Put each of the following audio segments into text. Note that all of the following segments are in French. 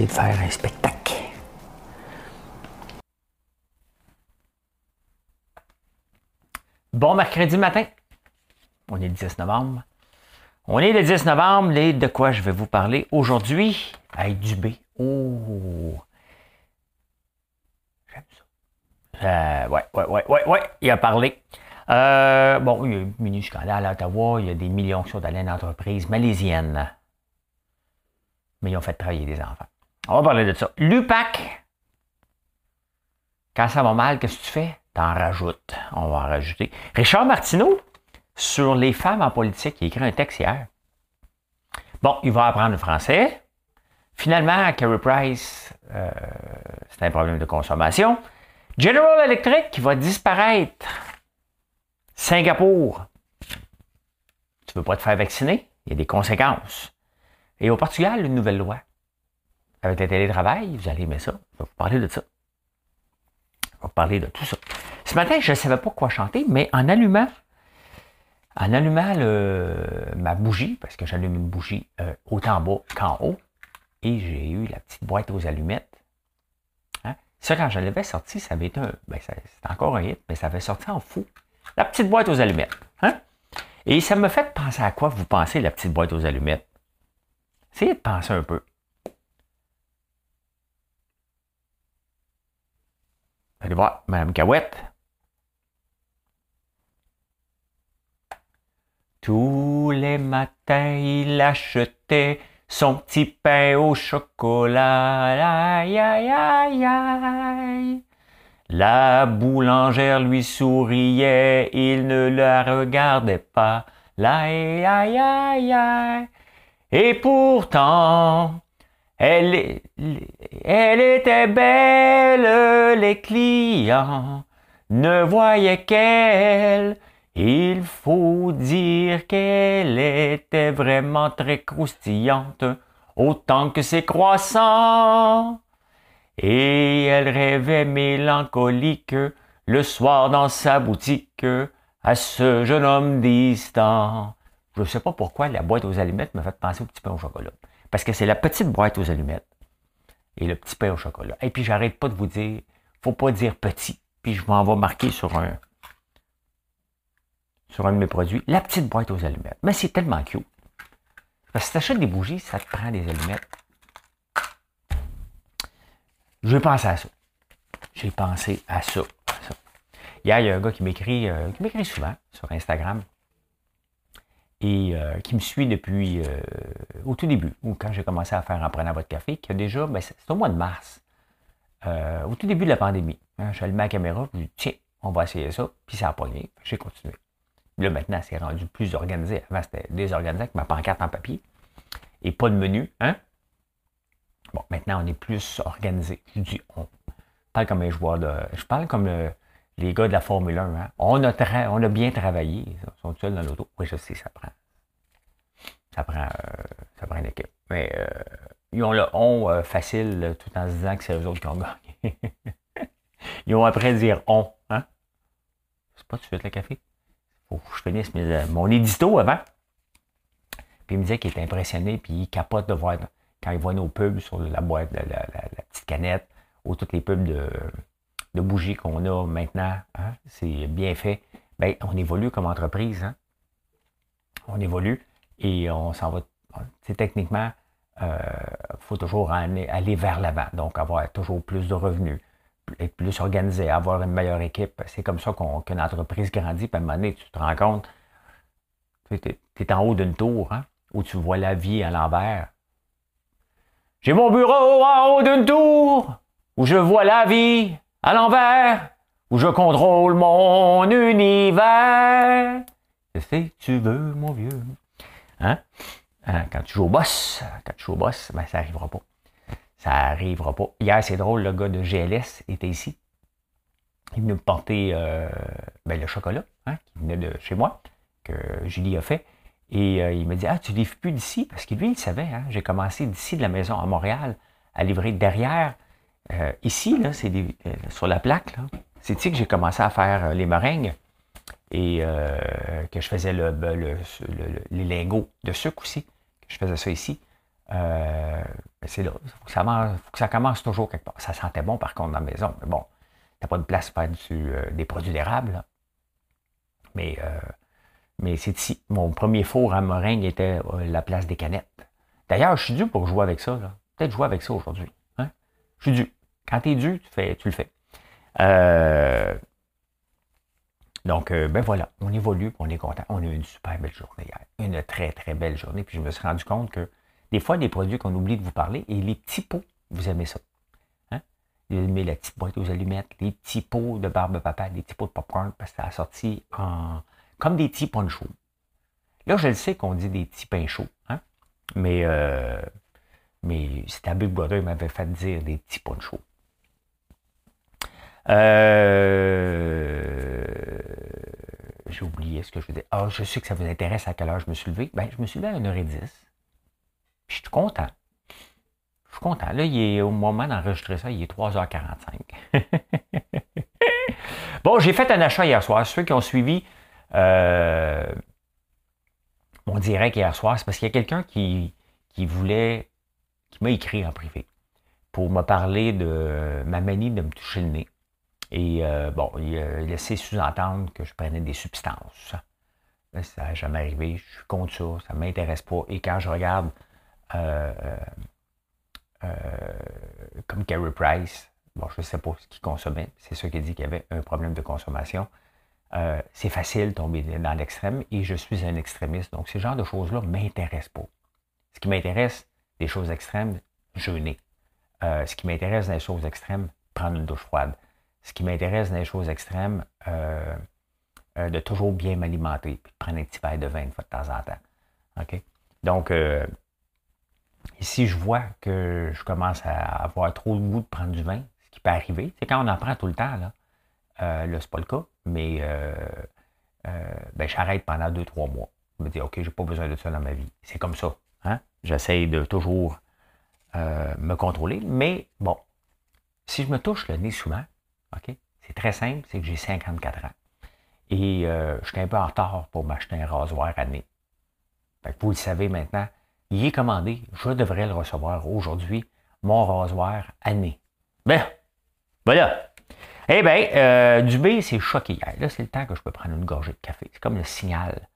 De faire un spectacle. Bon mercredi matin. On est le 10 novembre. On est le 10 novembre et de quoi je vais vous parler aujourd'hui? Avec du B. Oh! J'aime ça. Euh, ouais, ouais, ouais, ouais, ouais, il a parlé. Euh, bon, il y a un mini scandale à Ottawa, il y a des millions qui sont allés dans l'entreprise malaisienne. Mais ils ont fait travailler des enfants. On va parler de ça. L'UPAC, quand ça va mal, qu'est-ce que tu fais? T'en rajoutes. On va en rajouter. Richard Martineau, sur les femmes en politique, il écrit un texte hier. Bon, il va apprendre le français. Finalement, Carey Price, euh, c'est un problème de consommation. General Electric qui va disparaître. Singapour, tu ne veux pas te faire vacciner? Il y a des conséquences. Et au Portugal, une nouvelle loi avec le télétravail, vous allez aimer ça. Je vais vous parler de ça. Je vais vous parler de tout ça. Ce matin, je ne savais pas quoi chanter, mais en allumant, en allumant ma bougie, parce que j'allume une bougie euh, autant en bas qu'en haut, et j'ai eu la petite boîte aux allumettes. Hein? Ça, quand je l'avais sorti, ça avait été un. Ben, c'était encore un hit, mais ça avait sorti en fou. La petite boîte aux allumettes. Hein? Et ça me fait penser à quoi vous pensez, la petite boîte aux allumettes? Essayez de penser un peu. Allez voir, Madame Cahouette. Tous les matins, il achetait son petit pain au chocolat. La boulangère lui souriait, il ne la regardait pas. Aïe, aïe, aïe. Et pourtant, elle, était belle, les clients ne voyaient qu'elle. Il faut dire qu'elle était vraiment très croustillante, autant que ses croissants. Et elle rêvait mélancolique le soir dans sa boutique à ce jeune homme distant. Je ne sais pas pourquoi la boîte aux allumettes me fait penser au petit pain au chocolat. Parce que c'est la petite boîte aux allumettes et le petit pain au chocolat. Et puis, j'arrête pas de vous dire, faut pas dire petit. Puis, je m'en vais marquer sur un, sur un de mes produits, la petite boîte aux allumettes. Mais c'est tellement cute. Parce que si tu achètes des bougies, ça te prend des allumettes. Je pense à ça. J'ai pensé à ça, Hier, il y a un gars qui m'écrit, euh, qui m'écrit souvent sur Instagram et euh, qui me suit depuis euh, au tout début, ou quand j'ai commencé à faire en prenant votre café, qui a déjà, ben, c'est au mois de mars, euh, au tout début de la pandémie. Hein, je allumé la caméra, je dis tiens, on va essayer ça, puis ça n'a pas gagné. J'ai continué. Là, maintenant, c'est rendu plus organisé. Avant, c'était désorganisé avec ma pancarte en papier et pas de menu. Hein? Bon, maintenant, on est plus organisé. Je dis on. Parle comme un joueur de. Je parle comme les gars de la Formule 1. Hein? On, a on a bien travaillé. Ils sont seuls dans l'auto. Oui, je sais, ça prend. Ça prend, euh, ça prend une équipe. Mais euh, ils ont le on euh, facile tout en se disant que c'est eux autres qui ont gagné. ils ont après dire on. Hein? C'est pas tout de suite le café. Faut que je finisse mon édito avant. Puis il me disait qu'il était impressionné, puis il capote de voir quand il voit nos pubs sur la boîte, la, la petite canette, ou toutes les pubs de, de bougies qu'on a maintenant, hein, c'est bien fait. Bien, on évolue comme entreprise. Hein? On évolue et on s'en va. C'est techniquement, il euh, faut toujours aller, vers l'avant. Donc, avoir toujours plus de revenus, être plus organisé, avoir une meilleure équipe. C'est comme ça qu'une entreprise grandit. Puis à un moment donné, tu te rends compte, tu es, en haut d'une tour hein, où tu vois la vie à l'envers. J'ai mon bureau en haut d'une tour où je vois la vie à l'envers, où je contrôle mon univers. Qu'est-ce que tu veux, mon vieux? Hein? hein? Quand tu joues au boss, quand tu joues au boss, ben, ça n'arrivera pas. Ça n'arrivera pas. Hier, c'est drôle, le gars de GLS était ici. Il venait me porter euh, ben, le chocolat, hein, qui venait de chez moi, que Julie a fait. Et euh, il m'a dit Ah, tu livres plus d'ici Parce que lui, il savait. Hein, j'ai commencé d'ici de la maison à Montréal à livrer derrière. Euh, ici, c'est sur la plaque, c'est ici que j'ai commencé à faire les meringues et que je faisais le, les lingots de sucre aussi. Que je faisais ça ici. c'est là. Il faut, que ça commence toujours quelque part. Ça sentait bon, par contre, dans la maison. Mais bon, t'as pas de place pour faire des produits d'érable. Mais mais c'est ici. Mon premier four à meringue était euh, la place des canettes. D'ailleurs, je suis dû pour jouer avec ça. Peut-être jouer avec ça aujourd'hui. Je suis dû. Quand tu es dû, tu le fais. Euh, donc, euh, ben voilà, on évolue, on est content. On a eu une super belle journée hier. Une très, très belle journée. Puis je me suis rendu compte que des fois, des produits qu'on oublie de vous parler, et les petits pots, vous aimez ça. Hein? Vous aimez la petite boîte aux allumettes, les petits pots de barbe papa, les petits pots de popcorn, parce que ça a sorti en, comme des petits pains chauds. Là, je le sais qu'on dit des petits pains chauds, hein? mais, euh, mais c'était Big Brother m'avait fait dire des petits chauds. Euh, j'ai oublié ce que je faisais. Ah, je sais que ça vous intéresse à quelle heure je me suis levé. Ben, je me suis levé à 1h10. je suis content. Je suis content. Là, il est au moment d'enregistrer ça, il est 3h45. bon, j'ai fait un achat hier soir. Ceux qui ont suivi euh, on dirait qu'hier soir, c'est parce qu'il y a quelqu'un qui, qui voulait, m'a écrit en privé pour me parler de ma manie de me toucher le nez. Et euh, bon, il a laissé sous-entendre que je prenais des substances. Ça n'a jamais arrivé, je suis contre ça, ça ne m'intéresse pas. Et quand je regarde euh, comme Gary Price, bon, je ne sais pas ce qu'il consommait, c'est ça qui dit qu'il y avait un problème de consommation. Euh, c'est facile de tomber dans l'extrême et je suis un extrémiste. Donc, ce genre de choses-là ne m'intéressent pas. Ce qui m'intéresse, des choses extrêmes, jeûner. Euh, ce qui m'intéresse dans les choses extrêmes, prendre une douche froide. Ce qui m'intéresse dans les choses extrêmes, euh, de toujours bien m'alimenter, puis de prendre un petit verre de vin de temps en temps. OK? Donc, ici, je vois que je commence à avoir trop de goût de prendre du vin, ce qui peut arriver. C'est quand on en prend tout le temps, là. Euh, là, ce pas le cas, mais euh, euh, ben, j'arrête pendant deux, trois mois. Je me dis, OK, j'ai pas besoin de ça dans ma vie. C'est comme ça. Hein? J'essaye de toujours me contrôler, mais bon, si je me touche le nez souvent, OK, c'est très simple, c'est que j'ai 54 ans. Et je suis un peu en retard pour m'acheter un rasoir à nez. vous le savez maintenant, il est commandé, je devrais le recevoir aujourd'hui, mon rasoir à nez. Ben, voilà. Eh bien, euh, Dubé s'est choqué hier. Là, c'est le temps que je peux prendre une gorgée de café. C'est comme le signal.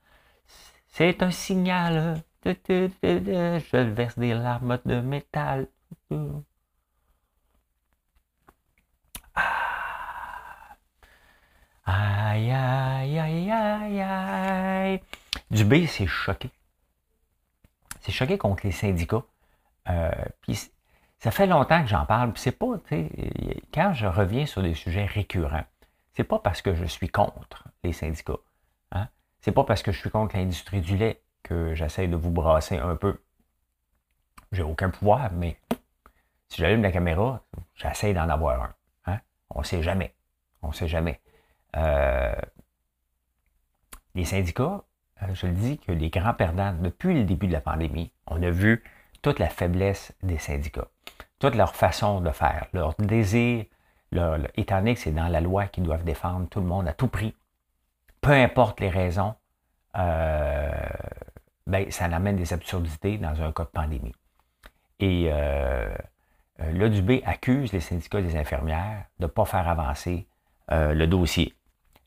C'est un signal. Je verse des larmes de métal. Ah. Aïe, aïe, aïe, aïe, aïe. Dubé s'est choqué. C'est choqué contre les syndicats. Euh, puis ça fait longtemps que j'en parle, c'est pas, quand je reviens sur des sujets récurrents, c'est pas parce que je suis contre les syndicats. Hein? C'est pas parce que je suis contre l'industrie du lait que j'essaie de vous brasser un peu. J'ai aucun pouvoir, mais si j'allume la caméra, j'essaie d'en avoir un. Hein? On ne sait jamais. On ne sait jamais. Euh, les syndicats, euh, je le dis que les grands perdants, depuis le début de la pandémie, on a vu toute la faiblesse des syndicats, toute leur façon de faire, leur désir, leur, étant donné que c'est dans la loi qu'ils doivent défendre tout le monde à tout prix, peu importe les raisons, euh, ben, ça amène des absurdités dans un cas de pandémie. Et euh, euh accuse les syndicats des infirmières de ne pas faire avancer euh, le dossier.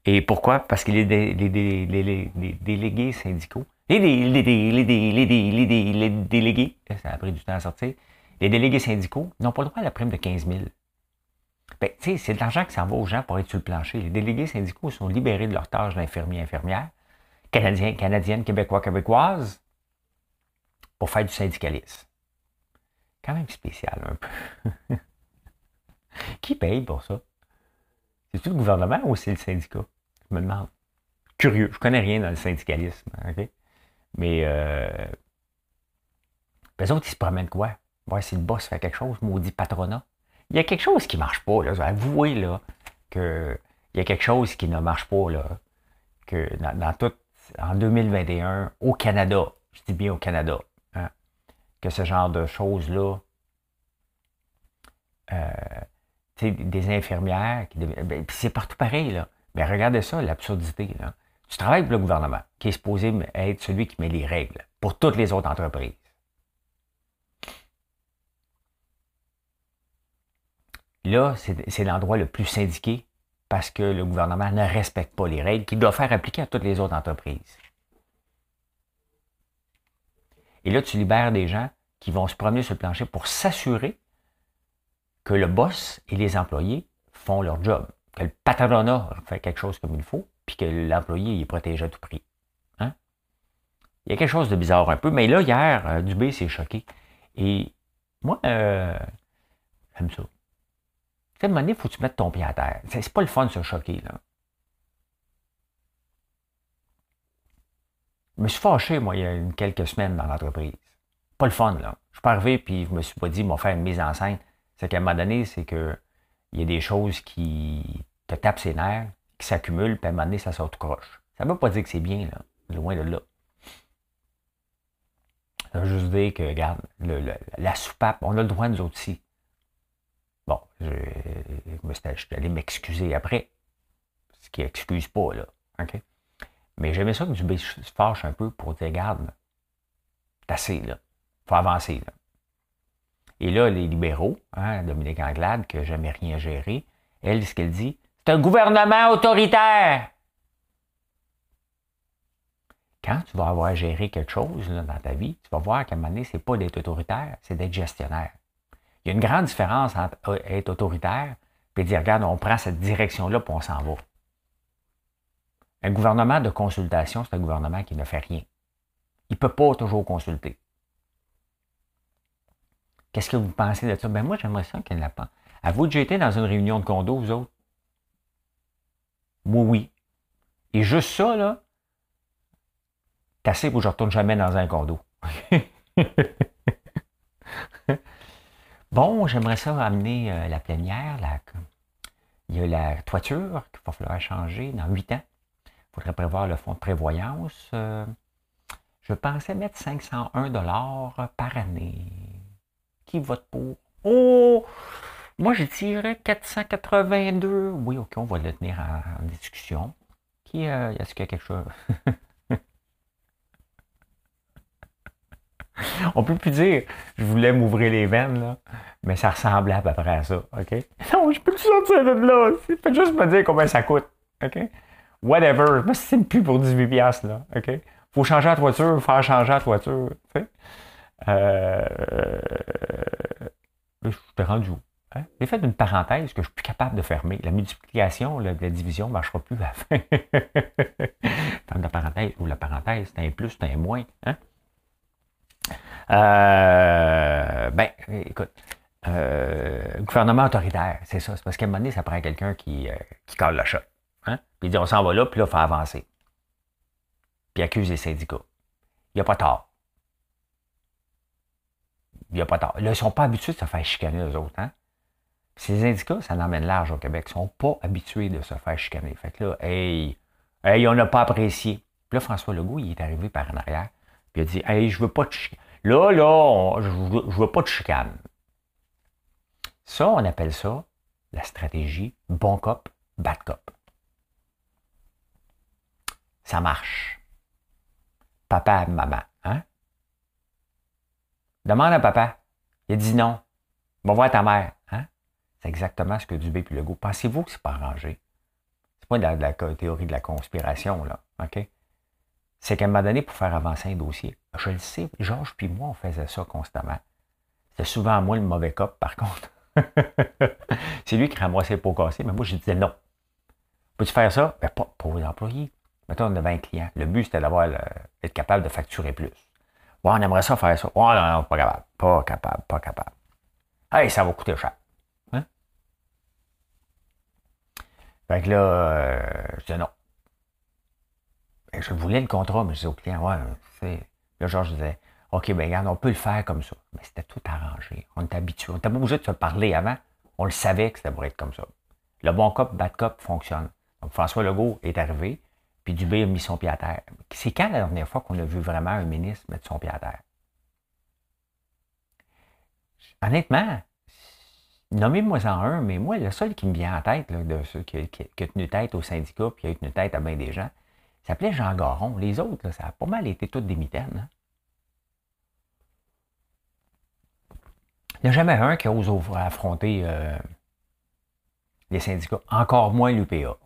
Et pourquoi? Parce que les, délégués syndicaux les, délégués, ça a pris du temps à sortir, les délégués syndicaux n'ont pas le droit à la prime de 15 000. Ben, c'est de l'argent qui s'en va aux gens pour être sur le plancher. Les délégués syndicaux sont libérés de leur tâche d'infirmiers, infirmières, canadiens, canadiennes, québécois, québécoises, pour faire du syndicalisme. Quand même spécial, un peu. qui paye pour ça? C'est-tu le gouvernement ou c'est le syndicat? Je me demande. Curieux. Je connais rien dans le syndicalisme. OK? Mais euh, les autres, ils se promènent quoi? voir si le boss fait quelque chose, maudit patronat. Il y a quelque chose qui ne marche pas, là. Avouez, là, qu'il y a quelque chose qui ne marche pas, là. Que dans, tout, en 2021, au Canada, je dis bien au Canada, hein, que ce genre de choses-là, euh, des infirmières, qui ben, c'est partout pareil, là. Mais regardez ça, l'absurdité. Tu travailles pour le gouvernement, qui est supposé être celui qui met les règles pour toutes les autres entreprises. Là, c'est l'endroit le plus syndiqué parce que le gouvernement ne respecte pas les règles qu'il doit faire appliquer à toutes les autres entreprises. Et là, tu libères des gens qui vont se promener sur le plancher pour s'assurer que le boss et les employés font leur job, que le patronat fait quelque chose comme il faut, puis que l'employé est protégé à tout prix. Hein? Il y a quelque chose de bizarre un peu, mais là, hier, euh, Dubé s'est choqué. Et moi, euh, j'aime ça. Moment donné, il faut que tu mettes ton pied à terre. C'est pas le fun de se choquer, là. Je me suis fâché, moi, il y a quelques semaines dans l'entreprise. Pas le fun, là. Je suis pas arrivé, puis je me suis pas dit, m'ont fait une mise en scène. C'est qu'à un moment donné, c'est que il y a des choses qui te tapent ses nerfs, qui s'accumulent, puis à un moment donné, ça sort tout croche. Ça veut pas dire que c'est bien, là. Loin de là. Ça veut juste dire que, regarde, la soupape, on a le droit, nous autres aussi, Bon, je, je suis allé m'excuser après, ce qui excuse pas, là. OK? Mais j'aimais ça que Dubé se fâche un peu pour dire, regarde, c'est assez, là. faut avancer, là. Et là, les libéraux, hein, Dominique Anglade, n'a jamais rien géré, elle, ce qu'elle dit, c'est un gouvernement autoritaire. Quand tu vas avoir géré quelque chose dans ta vie, tu vas voir qu'à un moment donné, ce n'est pas d'être autoritaire, c'est d'être gestionnaire. Il y a une grande différence entre être autoritaire et dire, regarde, on prend cette direction-là, puis on s'en va. Un gouvernement de consultation, c'est un gouvernement qui ne fait rien. Il ne peut pas toujours consulter. Qu'est-ce que vous pensez de ça? Ben moi, j'aimerais ça qu'elle n'a pas. À vous déjà été dans une réunion de condo, vous autres? Moi, oui. Et juste ça, là, assez pour que je ne retourne jamais dans un condo. Bon, j'aimerais ça amener euh, la plénière. il y a la toiture qu'il va falloir changer dans huit ans. Il faudrait prévoir le fonds de prévoyance. Euh, je pensais mettre 501 dollars par année. Qui vote pour? Oh! Moi, je dirais 482. Oui, OK, on va le tenir en, discussion. Qui, euh, est-ce qu'il y a quelque chose? On peut plus dire je voulais m'ouvrir les veines, là, mais ça ressemblait à peu près à ça. OK? Non, je peux plus sortir de là. Faites juste me dire combien ça coûte. OK? Whatever. Moi, c'est plus pour 18$, là. OK? Faut changer la toiture, faire changer la toiture. Euh, je suis rendu où? Hein? J'ai fait une parenthèse que je suis plus capable de fermer. La multiplication, la division ne marchera plus à la fin. Tant la parenthèse ou la parenthèse, c'est un plus, c'est un moins. Hein? Euh, ben, écoute, euh, gouvernement autoritaire, c'est ça. C'est parce qu'à un moment donné, ça prend quelqu'un qui, euh, qui colle la shot. Hein? Puis il dit on s'en va là, puis là, il faut avancer. Puis accuse les syndicats. Il n'y a pas tort. Il n'y a pas tort. Là, ils ne sont pas habitués de se faire chicaner, eux autres. Hein? Ces syndicats, ça n'emmène large au Québec. Ils ne sont pas habitués de se faire chicaner. Fait que là, hey, hey on n'a pas apprécié. Puis là, François Legault, il est arrivé par en arrière. Puis il a dit Hey, je veux pas te chicaner. Là, là, je ne veux pas de chicane. Ça, on appelle ça la stratégie bon cop, bad cop. Ça marche. Papa, maman, hein? Demande à papa. Il a dit non. Va voir ta mère. Hein? C'est exactement ce que Dubé puis Legault. Pensez-vous que c'est pas arrangé? C'est pas de la, de la, théorie de la conspiration, là. OK? C'est qu'à un moment donné, pour faire avancer un dossier, je le sais, Georges puis moi, on faisait ça constamment. C'était souvent moi le mauvais cop, par contre. c'est lui qui ramassait pour casser, mais moi, je disais non. Peux-tu faire ça? Ben, pas pour les employés. Mettons, on avait un client. Le but, c'était d'avoir d'être capable de facturer plus. Ouais, on aimerait ça faire ça. Ouais, non, non, pas capable. Pas capable, pas capable. Hey, ça va coûter cher. Hein? Fait que là, euh, je disais non. Ben, je voulais le contrat, mais je disais au client, ouais, c'est. Là, genre, je disais, OK, ben regarde, on peut le faire comme ça. Mais c'était tout arrangé. On était habitué. On n'était pas obligé de se parler avant. On le savait que ça pourrait être comme ça. Le bon cop, bad cop fonctionne. Donc François Legault est arrivé, puis Dubé a mis son pied à terre. C'est quand la dernière fois qu'on a vu vraiment un ministre mettre son pied à terre? Honnêtement, nommez-moi en un, mais moi, le seul qui me vient en tête, de ceux qui, a tenu tête au syndicat, puis qui a tenu tête à bien des gens, s'appelait Jean Garon. Les autres, ça a pas mal été toutes des mitaines. Hein. Il n'y a jamais un qui ose affronter euh, les syndicats, encore moins l'UPA.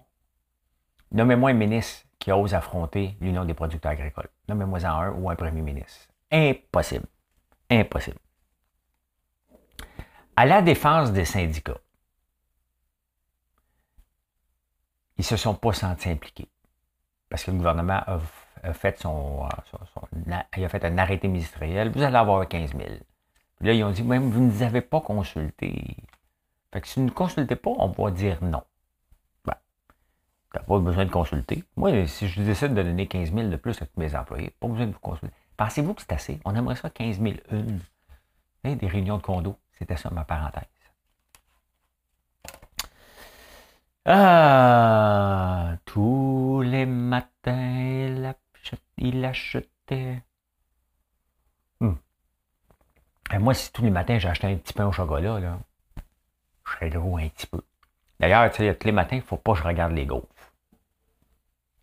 Nommez-moi un ministre qui ose affronter l'Union des producteurs agricoles. Nommez-moi en un ou un premier ministre. Impossible. Impossible. À la défense des syndicats, ils ne se sont pas sentis impliqués. Parce que le gouvernement a, fait, son, il a fait un arrêté ministériel. Vous allez avoir 15 000. Puis là, ils ont dit, même vous ne nous avez pas consulté. Fait que si vous ne consultez pas, on va dire non. Ben, tu pas besoin de consulter. Moi, si je décide de donner 15 000 de plus à tous mes employés, pas besoin de vous consulter. Pensez-vous que c'est assez? On aimerait ça 15 000 une. Des réunions de condo. C'était ça ma parenthèse. Ah, tous les matins, il achetait. Hmm. Et moi, si tous les matins j'achetais un petit pain au chocolat, là, je serais gros un petit peu. D'ailleurs, tu sais, tous les matins, il ne faut pas que je regarde les gaufres.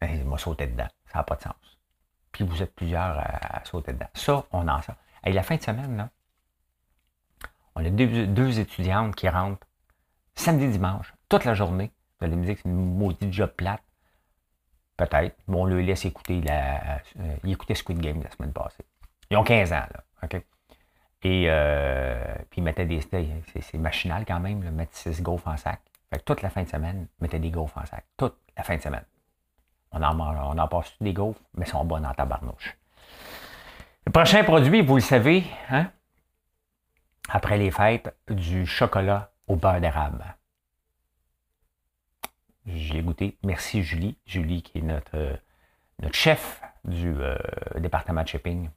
Ben, il m'a sauté dedans. Ça n'a pas de sens. Puis vous êtes plusieurs à, sauter dedans. Ça, on en sort. Et la fin de semaine, là, on a deux, étudiantes qui rentrent samedi, dimanche, toute la journée. Vous allez me dire que c'est une maudite job plate. Peut-être. Mais on le laisse écouter. La, euh, il écoutait Squid Game la semaine passée. Ils ont 15 ans, là. OK? Et euh, puis ils mettaient des. C'est machinal quand même, là, mettre 6 gaufres en sac. Fait que toute la fin de semaine, ils mettaient des gaufres en sac. Toute la fin de semaine. On en, on en passe des gaufres, mais elles sont bonnes en tabarnouche. Le prochain produit, vous le savez, hein? après les fêtes, du chocolat au beurre d'érable. J'ai goûté. Merci Julie. Julie qui est notre, notre chef du euh, département de shipping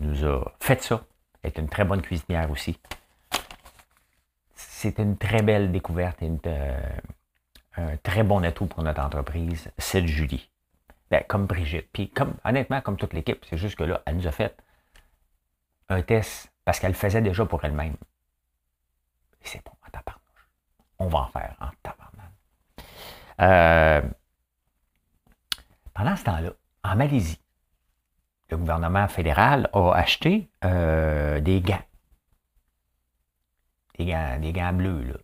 nous a fait ça. Elle est une très bonne cuisinière aussi. C'est une très belle découverte et euh, un très bon atout pour notre entreprise, c'est Julie. Ben, comme Brigitte. Puis comme, honnêtement, comme toute l'équipe, c'est juste que là, elle nous a fait un test parce qu'elle le faisait déjà pour elle-même. Et c'est bon, en tabarnouche. On va en faire en tabarnouche. Euh, pendant ce temps-là, en Malaisie, le gouvernement fédéral a acheté euh, des gants. Des gants, des gants bleus, là.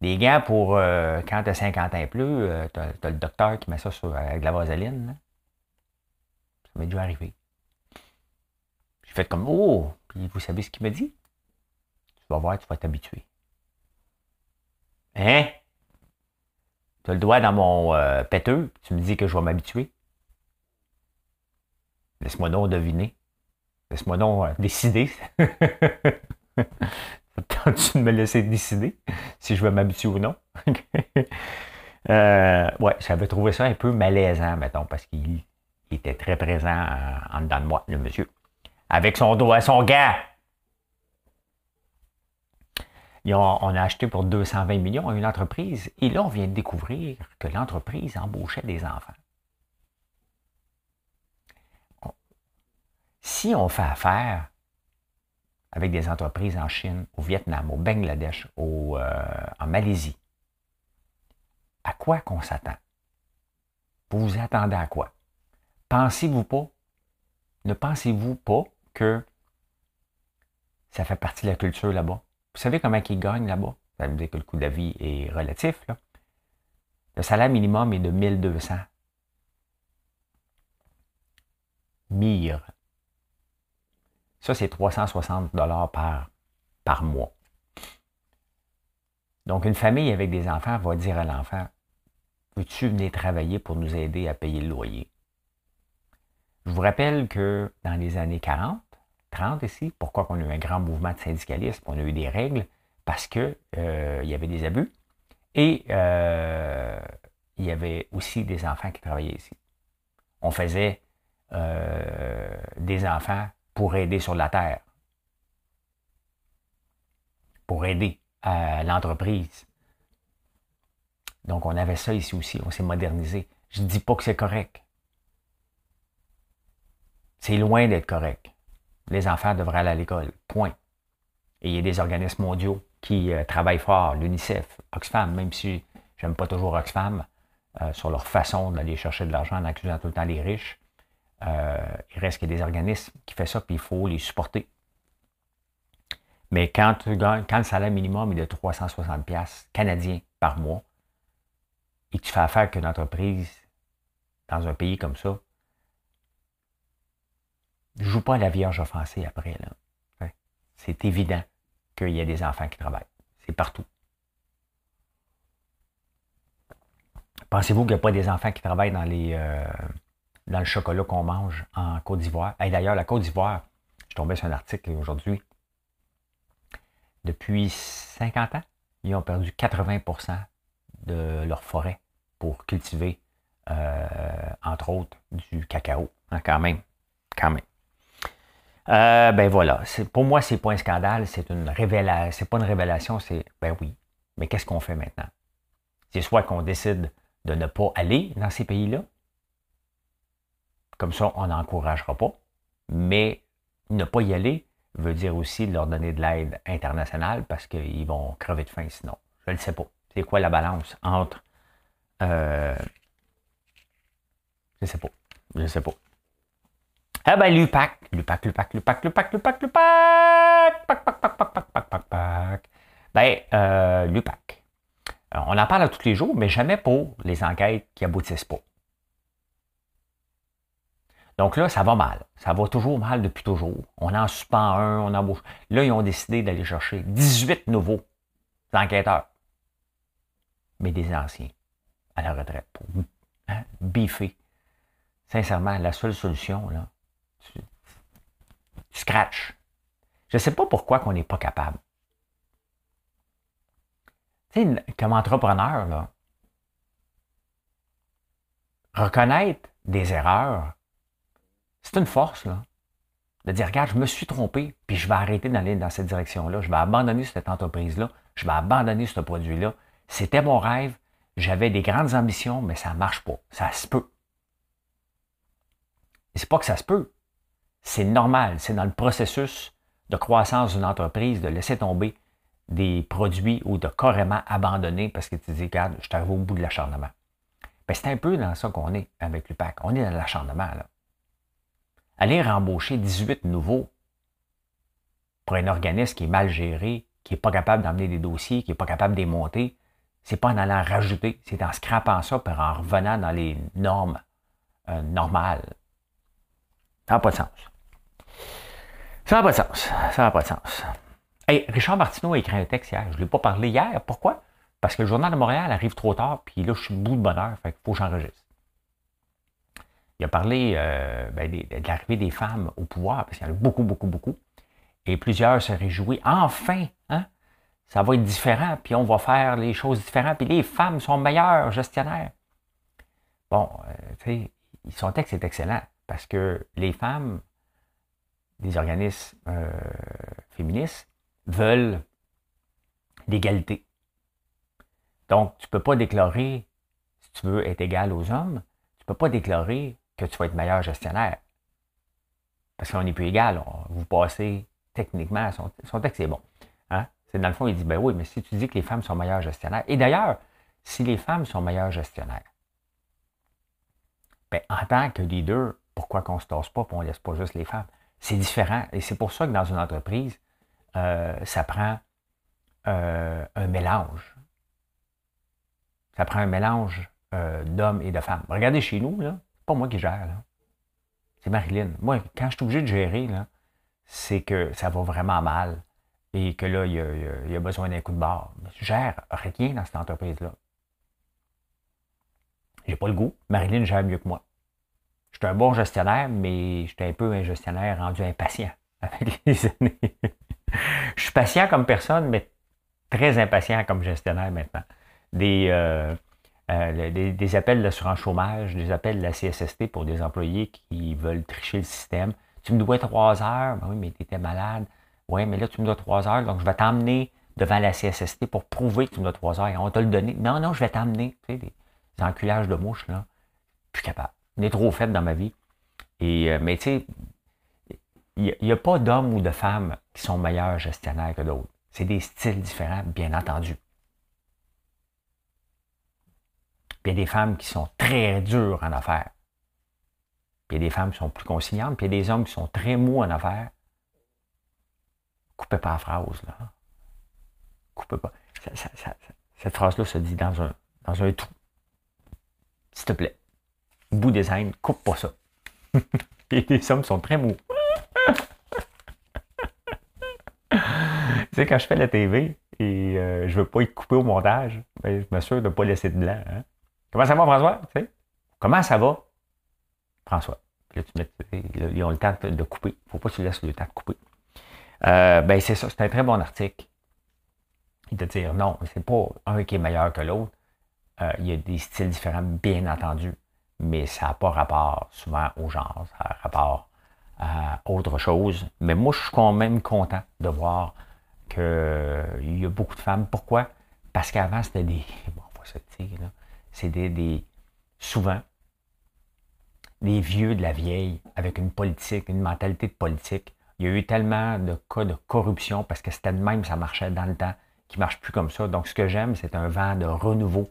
Des gants pour euh, quand tu as 50 ans et plus, tu as, le docteur qui met ça sur, avec de la vaseline. Ça m'est déjà arrivé. J'ai fait comme Oh! Puis vous savez ce qu'il m'a dit? Tu vas voir, tu vas t'habituer. Hein? Tu as le doigt dans mon euh, péteux, tu me dis que je vais m'habituer. Laisse-moi donc deviner. Laisse-moi donc euh, décider. tu de me laisser décider si je vais m'habituer ou non? euh, ouais, j'avais trouvé ça un peu malaisant, mettons, parce qu'il était très présent en dedans de moi, le monsieur avec son doigt, son gars. On a acheté pour 220 millions une entreprise et là, on vient de découvrir que l'entreprise embauchait des enfants. Si on fait affaire avec des entreprises en Chine, au Vietnam, au Bangladesh, au, euh, en Malaisie, à quoi qu'on s'attend? Vous vous attendez à quoi? Pensez-vous pas, ne pensez-vous pas que ça fait partie de la culture là-bas? Vous savez comment ils gagnent là-bas? Ça veut dire que le coût de la vie est relatif. Le salaire minimum est de 1200. Mire. Ça, c'est 360 dollars par, par mois. Donc, une famille avec des enfants va dire à l'enfant, veux-tu venir travailler pour nous aider à payer le loyer? Je vous rappelle que dans les années 40, 30 ici, pourquoi on a eu un grand mouvement de syndicalisme, on a eu des règles, parce qu'il euh, y avait des abus et euh, il y avait aussi des enfants qui travaillaient ici. On faisait euh, des enfants pour aider sur la terre, pour aider à l'entreprise. Donc, on avait ça ici aussi, on s'est modernisé. Je ne dis pas que c'est correct. C'est loin d'être correct. Les enfants devraient aller à l'école, point. Et il y a des organismes mondiaux qui euh, travaillent fort, l'UNICEF, Oxfam, même si j'aime pas toujours Oxfam, euh, sur leur façon d'aller chercher de l'argent en accusant tout le temps les riches. Euh, il reste qu'il y a des organismes qui font ça, puis il faut les supporter. Mais quand, le salaire minimum est de 360$ canadiens par mois, et que tu fais affaire avec une entreprise dans un pays comme ça, ne joue pas à la vierge offensée après. Là. C'est évident qu'il y a des enfants qui travaillent. C'est partout. Pensez-vous qu'il n'y a pas des enfants qui travaillent euh, dans le chocolat qu'on mange en Côte d'Ivoire? Et d'ailleurs, la Côte d'Ivoire, je tombais sur un article aujourd'hui. Depuis 50 ans, ils ont perdu 80% de leur forêt pour cultiver, euh, entre autres, du cacao. Hein. Quand même. Euh, ben voilà. Pour moi, c'est pas un scandale, c'est une révélation. C'est pas une révélation, c'est ben oui. Mais qu'est-ce qu'on fait maintenant? C'est soit qu'on décide de ne pas aller dans ces pays-là. Comme ça, on n'encouragera pas. Mais ne pas y aller veut dire aussi leur donner de l'aide internationale parce qu'ils vont crever de faim sinon. Je ne sais pas. C'est quoi la balance entre... Euh, je ne sais pas. Je ne sais pas. Ah ben l'UPAC, l'UPAC, l'UPAC, l'UPAC, l'UPAC, l'UPAC, l'UPAC, pac, pac, pac, pac, pac, pac, pac, Ben, euh, l'UPAC. On en parle tous les jours, mais jamais pour les enquêtes qui aboutissent pas. Donc là, ça va mal. Ça va toujours mal depuis toujours. On en suspend un, on embauche. Là, ils ont décidé d'aller chercher 18 nouveaux enquêteurs. Mais des anciens à la retraite pour hein, biffer. Sincèrement, la seule solution, là, scratch. Je ne sais pas pourquoi qu'on n'est pas capable. Tu sais, comme entrepreneur, reconnaître des erreurs, c'est une force, là. De dire, regarde, je me suis trompé, puis je vais arrêter d'aller dans cette direction-là. Je vais abandonner cette entreprise-là. Je vais abandonner ce produit-là. C'était mon rêve. J'avais des grandes ambitions, mais ça ne marche pas. Ça se peut. Et c'est pas que ça se peut. C'est normal. C'est dans le processus de croissance d'une entreprise de laisser tomber des produits ou de carrément abandonner parce que tu dis, regarde, je t'arrive au bout de l'acharnement. Ben, c'est un peu dans ça qu'on est avec l'UPAC. On est dans l'acharnement. Aller rembaucher 18 nouveaux pour un organisme qui est mal géré, qui n'est pas capable d'emmener des dossiers, qui n'est pas capable de les monter, c'est pas en allant rajouter, c'est en scrapant ça, puis en revenant dans les normes euh, normales. Ça n'a pas de sens. Ça n'a pas de sens. Ça n'a pas de sens. Hey, Richard Martineau a écrit un texte hier. Je ne l'ai pas parlé hier. Pourquoi? Parce que le Journal de Montréal arrive trop tard, puis là, je suis bout de bonheur. Fait faut que j'enregistre. Il a parlé euh, ben, de, l'arrivée des femmes au pouvoir, parce qu'il y en a beaucoup, beaucoup, beaucoup. Et plusieurs se réjouissent. Enfin, hein? ça va être différent, puis on va faire les choses différentes, puis les femmes sont meilleures gestionnaires. Bon, euh, tu sais, son texte est excellent, parce que les femmes des organismes euh, féministes veulent l'égalité. Donc, tu ne peux pas déclarer, si tu veux être égal aux hommes, tu ne peux pas déclarer que tu vas être meilleur gestionnaire. Parce qu'on n'est plus égal. vous passez techniquement, son, son texte est bon. Hein? C'est dans le fond, il dit, ben oui, mais si tu dis que les femmes sont meilleures gestionnaires, et d'ailleurs, si les femmes sont meilleures gestionnaires, ben, en tant que leader, pourquoi qu'on ne se tasse pas et on ne laisse pas juste les femmes? C'est différent. Et c'est pour ça que dans une entreprise, euh, ça prend euh, un mélange. Ça prend un mélange euh, d'hommes et de femmes. Regardez chez nous, là, c'est pas moi qui gère. C'est Marilyn. Moi, quand je suis obligé de gérer, c'est que ça va vraiment mal et que là, il y a, besoin d'un coup de barre. Je gère rien dans cette entreprise-là. J'ai pas le goût. Marilyn gère mieux que moi. Je suis un bon gestionnaire, mais je suis un peu un gestionnaire rendu impatient avec les années. je suis patient comme personne, mais très impatient comme gestionnaire maintenant. Des, euh, euh, des, appels d'assurance chômage, des appels de la CSST pour des employés qui veulent tricher le système. Tu me dois trois heures. Ben oui, mais tu étais malade. Oui, mais là, tu me dois trois heures, donc je vais t'emmener devant la CSST pour prouver que tu me dois trois heures. Et on t'a le donné. Non, non, je vais t'emmener. Tu sais, des, enculages de mouches, là. Plus capable. On est trop fait dans ma vie. Et, euh, mais tu sais, il n'y a, pas d'hommes ou de femmes qui sont meilleurs gestionnaires que d'autres. C'est des styles différents, bien entendu. Puis il y a des femmes qui sont très dures en affaires. Puis il y a des femmes qui sont plus consignantes, puis il y a des hommes qui sont très mous en affaires. Coupez pas la phrase, là. Coupez pas. cette phrase-là se dit dans un, dans un trou. S'il te plaît. Bout des scènes, coupe pas ça. des hommes qui sont très mous. tu sais, quand je fais la TV et euh, je veux pas être coupé au montage, ben, je m'assure de ne pas laisser de blanc. Hein. Comment ça va, François? Comment ça va? François. Puis là, tu mets, ils ont le temps de couper. Faut pas que tu laisses le temps de couper. Euh, ben, c'est ça, c'est un très bon article. Il te dire non, c'est pas un qui est meilleur que l'autre. Euh, il y a des styles différents, bien entendu, mais ça n'a pas rapport souvent au genre, ça a rapport à autre chose. Mais moi, je suis quand même content de voir qu'il y a beaucoup de femmes. Pourquoi? Parce qu'avant, c'était des. Bon, on va se dire, là. C'était des. Souvent, des vieux de la vieille avec une politique, une mentalité de politique. Il y a eu tellement de cas de corruption parce que c'était de même, ça marchait dans le temps, qui ne marche plus comme ça. Donc, ce que j'aime, c'est un vent de renouveau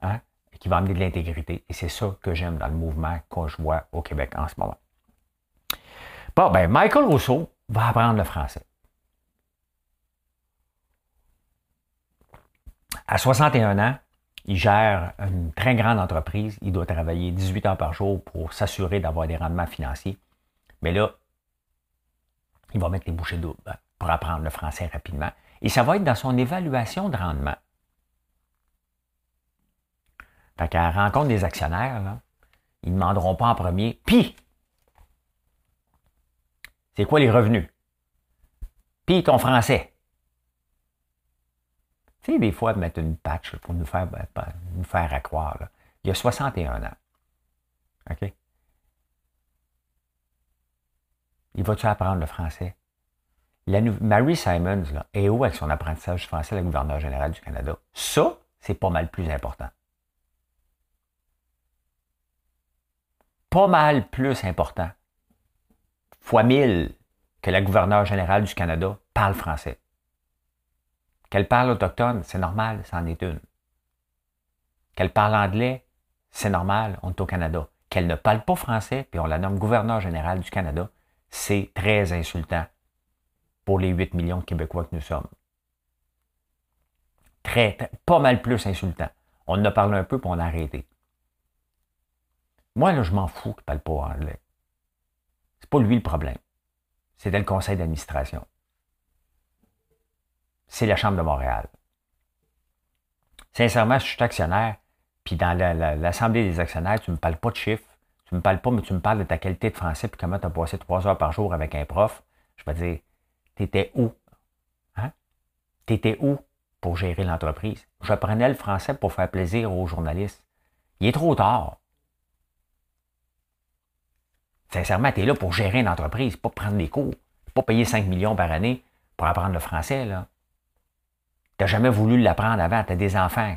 hein, qui va amener de l'intégrité. Et c'est ça que j'aime dans le mouvement qu'on je vois au Québec en ce moment. Bon, ben, Michael Rousseau va apprendre le français. À 61 ans, il gère une très grande entreprise. Il doit travailler 18 heures par jour pour s'assurer d'avoir des rendements financiers. Mais là, il va mettre les bouchées doubles pour apprendre le français rapidement. Et ça va être dans son évaluation de rendement. Fait qu'à la rencontre des actionnaires, ils ne demanderont pas en premier. Puis, c'est quoi les revenus? Puis ton français. Tu sais, des fois, mettre une patch pour nous faire, ben, nous faire accroire. Il y a 61 ans. OK? Il va-tu apprendre le français? La Mary Simons là, est où avec son apprentissage français, la gouverneure générale du Canada? Ça, c'est pas mal plus important. Pas mal plus important fois mille que la gouverneure générale du Canada parle français. Qu'elle parle autochtone, c'est normal, c'en est une. Qu'elle parle anglais, c'est normal, on est au Canada. Qu'elle ne parle pas français, puis on la nomme gouverneur général du Canada, c'est très insultant pour les 8 millions de Québécois que nous sommes. Très, pas mal plus insultant. On en a parlé un peu, puis on a arrêté. Moi, là, je m'en fous qu'il ne parle pas anglais pas lui le problème. C'était le conseil d'administration. C'est la Chambre de Montréal. Sincèrement, je suis actionnaire, puis dans l'Assemblée des actionnaires, tu ne me parles pas de chiffres, tu ne me parles pas, mais tu me parles de ta qualité de français, puis comment tu as passé trois heures par jour avec un prof. Je vais dire, t'étais où? Hein? T'étais où pour gérer l'entreprise? Je prenais le français pour faire plaisir aux journalistes. Il est trop tard. Sincèrement, tu es là pour gérer une entreprise, pas prendre des cours, pas payer 5 millions par année pour apprendre le français. Tu n'as jamais voulu l'apprendre avant. Tu as des enfants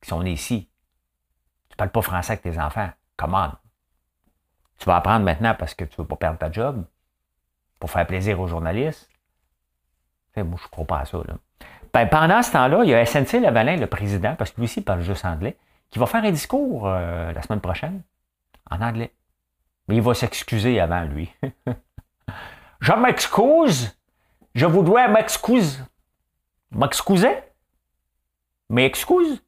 qui sont nés ici. Tu ne parles pas français avec tes enfants. Comment? Tu vas apprendre maintenant parce que tu ne veux pas perdre ta job pour faire plaisir aux journalistes. moi, je ne crois pas à ça. Ben, pendant ce temps-là, il y a SNC Lavalin, le président, parce que lui aussi parle juste anglais, qui va faire un discours euh, la semaine prochaine en anglais. Mais il va s'excuser avant, lui. je m'excuse. Je voudrais m'excuser. M'excuser? Mais excuse?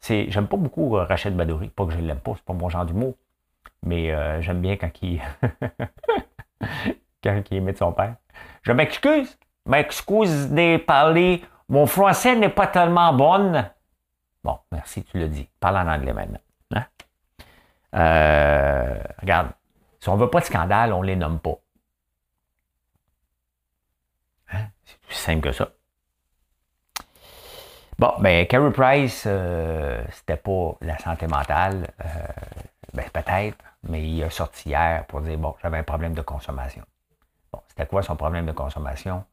C'est, j'aime pas beaucoup euh, Rachel Badouri. Pas que je l'aime pas, c'est pas mon genre d'humour. Mais euh, j'aime bien quand il... quand il émet son père. Je m'excuse. M'excuse de parler. Mon français n'est pas tellement bon. Bon, merci, tu le dis. Parle en anglais maintenant. Hein? Euh, regarde, si on ne veut pas de scandale, on ne les nomme pas. Hein? C'est aussi simple que ça. Bon, ben, Carey Price, euh, c'était pas la santé mentale. Euh, ben, peut-être. mais il a sorti hier pour dire, bon, j'avais un problème de consommation. Bon, c'était quoi son problème de consommation?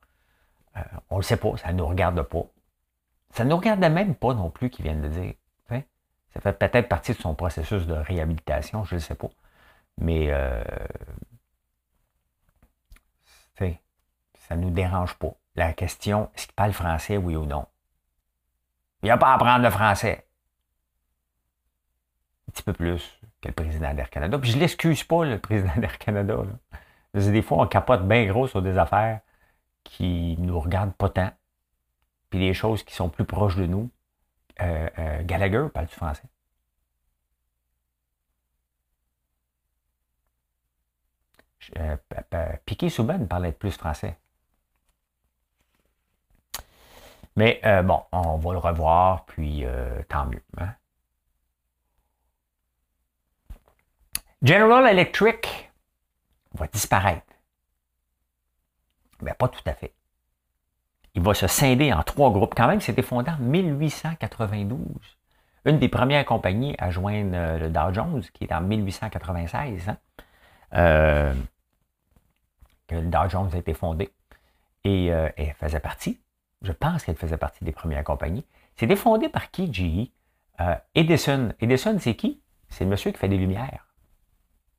Euh, on ne le sait pas, ça ne nous regarde pas. Ça ne nous regarde même pas non plus qu'il vienne de dire. Ça fait peut-être partie de son processus de réhabilitation, je ne sais pas. Mais euh, ça ne nous dérange pas. La question, est-ce qu'il parle français, oui ou non? Il a pas à apprendre le français. Un petit peu plus que le président d'Air Canada. Puis je ne l'excuse pas, le président d'Air Canada. Des fois, on capote bien gros sur des affaires qui ne nous regardent pas tant. Puis les choses qui sont plus proches de nous. Euh, euh, Gallagher parle du français. Euh, Piquet Souben parlait plus français. Mais euh, bon, on va le revoir, puis euh, tant mieux. Hein. General Electric va disparaître. Mais ben, pas tout à fait. Il va se scinder en trois groupes. Quand même, c'était fondé en 1892. Une des premières compagnies à joindre le Dow Jones, qui est en 1896. Hein. Que le Dow Jones a été fondé. Et elle faisait partie je pense qu'elle faisait partie des premières compagnies. C'était fondé par qui, GE? Euh, Edison. Edison, c'est qui? C'est le monsieur qui fait des lumières.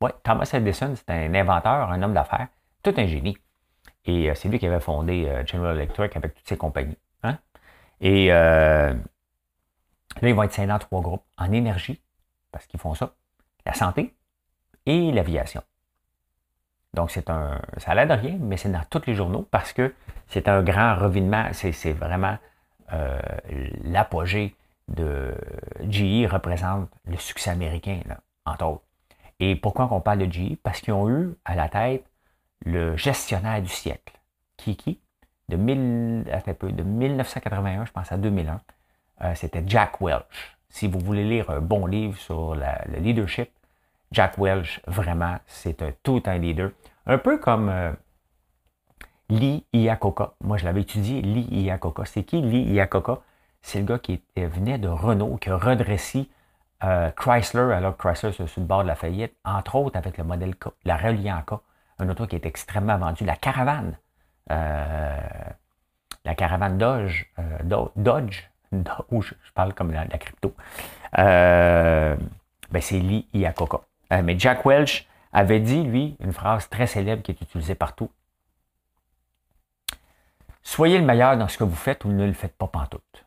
Oui, Thomas Edison, c'est un inventeur, un homme d'affaires, tout un génie. Et euh, c'est lui qui avait fondé euh, General Electric avec toutes ses compagnies. Hein? Et là, ils vont être scindés dans trois groupes. En énergie, parce qu'ils font ça, la santé et l'aviation. Donc, c'est un, ça l'aide de rien, mais c'est dans tous les journaux parce que c'est un grand revinement. C'est vraiment euh, l'apogée de GE représente le succès américain, entre autres. Et pourquoi on parle de GE? Parce qu'ils ont eu à la tête le gestionnaire du siècle. Qui? De, de 1981, je pense, à 2001. Euh, c'était Jack Welch. Si vous voulez lire un bon livre sur le leadership, Jack Welch, vraiment, c'est un, tout un leader. Un peu comme euh, Lee Iacocca. Moi, je l'avais étudié, Lee Iacocca. C'est qui Lee Iacocca? C'est le gars qui venait de Renault, qui a redressé euh, Chrysler, alors Chrysler c'est sur le bord de la faillite, entre autres avec le modèle K, la Reliant un auto qui est extrêmement vendu. La Caravane, euh, la Caravane Dodge, Dodge, je, parle comme la, crypto, ben c'est Lee Iacocca. Mais Jack Welch, avait dit, lui, une phrase très célèbre qui est utilisée partout. Soyez le meilleur dans ce que vous faites ou ne le faites pas pantoute.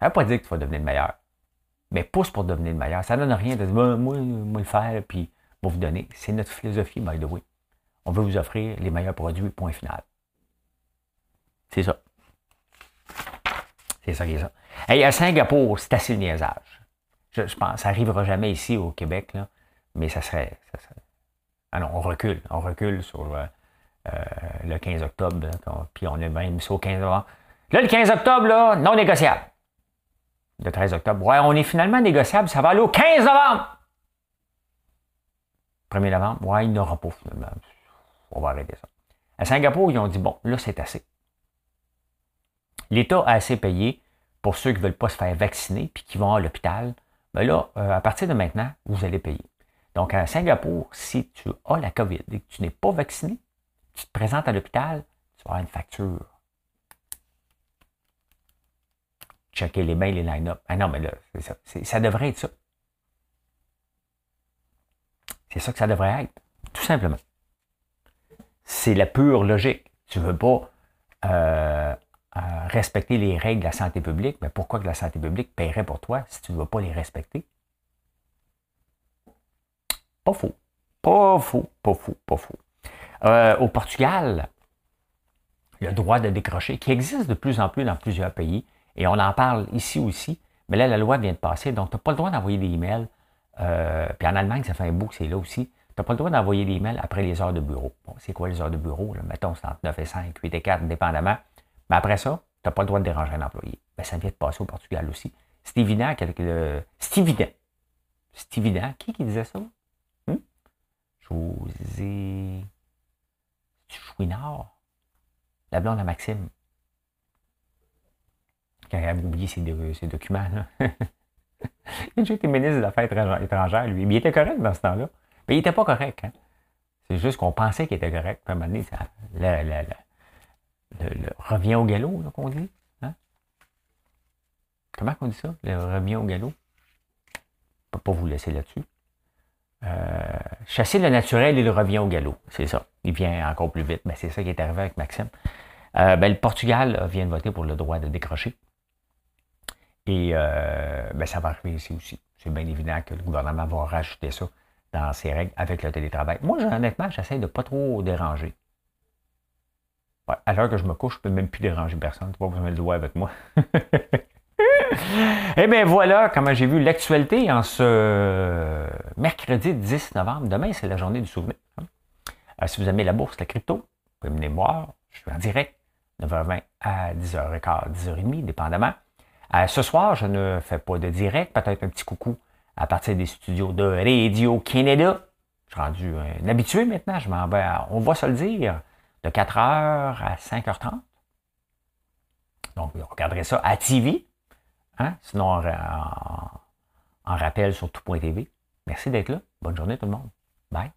Ça ne veut pas dire que tu vas devenir le meilleur. Mais pousse pour devenir le meilleur. Ça ne donne rien de dire, moi, moi, le faire, puis vous donner. C'est notre philosophie, by the way. On veut vous offrir les meilleurs produits, point final. C'est ça. C'est ça qui est ça. Et à Singapour, c'est assez le niaisage. Je, je pense, ça n'arrivera jamais ici au Québec. Là. Mais ça serait, Ah non, on recule. On recule sur euh, euh, le 15 octobre. puis on est même mis au 15 novembre. Là, le 15 octobre, là, non négociable. Le 13 octobre, ouais, on est finalement négociable, ça va aller au 15 novembre. 1er novembre, ouais, il n'aura pas finalement. On va arrêter ça. À Singapour, ils ont dit, bon, là, c'est assez. L'État a assez payé pour ceux qui ne veulent pas se faire vacciner puis qui vont à l'hôpital. Ben là, euh, à partir de maintenant, vous allez payer. Donc, à Singapour, si tu as la COVID et que tu n'es pas vacciné, tu te présentes à l'hôpital, tu vas avoir une facture. Checker les mails, les line-up. Ah non, mais là, ça. ça devrait être ça. C'est ça que ça devrait être. Tout simplement. C'est la pure logique. Tu ne veux pas euh, respecter les règles de la santé publique, mais pourquoi que la santé publique paierait pour toi si tu ne veux pas les respecter? Pas faux. Pas faux, pas faux, pas faux. Euh, au Portugal, le droit de décrocher, qui existe de plus en plus dans plusieurs pays, et on en parle ici aussi, mais là, la loi vient de passer, donc tu n'as pas le droit d'envoyer des emails. Euh, puis en Allemagne, ça fait un bout que c'est là aussi. Tu n'as pas le droit d'envoyer des emails après les heures de bureau. Bon, c'est quoi les heures de bureau? Mettons, c'est entre 9 et 5, 8 et 4, dépendamment. Mais après ça, tu n'as pas le droit de déranger un employé. Ben, ça vient de passer au Portugal aussi. C'est évident. Que, c'est évident. C'est évident. Qui qui disait ça? José Chouinard, la blonde à Maxime. Quand elle a oublié ses, documents, il a été ministre des Affaires étrangères, lui. Mais il était correct dans ce temps-là. Mais il n'était pas correct. Hein? C'est juste qu'on pensait qu'il était correct. À un moment donné, ça, le, revient au galop, qu'on dit. Hein? Comment on dit ça? Le revient au galop? Je ne peux pas vous laisser là-dessus. Euh, chasser le naturel, il revient au galop. C'est ça. Il vient encore plus vite. Ben, c'est ça qui est arrivé avec Maxime. Euh, ben, le Portugal vient de voter pour le droit de décrocher. Et euh, ben, ça va arriver ici aussi. C'est bien évident que le gouvernement va rajouter ça dans ses règles avec le télétravail. Moi, honnêtement, j'essaie de ne pas trop déranger. À l'heure que je me couche, je ne peux même plus déranger personne. Tu vois, vous le doigt avec moi. Eh bien voilà comment j'ai vu l'actualité en ce mercredi 10 novembre. Demain, c'est la journée du souvenir. Euh, si vous aimez la bourse, la crypto, vous pouvez venir me voir. Je suis en direct, 9h20 à 10h15, 10h30, dépendamment. Euh, ce soir, je ne fais pas de direct, peut-être un petit coucou à partir des studios de Radio Canada. Je suis rendu un habitué maintenant, je m'en vais, on va se le dire, de 4h à 5h30. Donc, vous regarderez ça à TV. Hein? Sinon, en, en rappel sur tout.tv. Merci d'être là. Bonne journée tout le monde. Bye.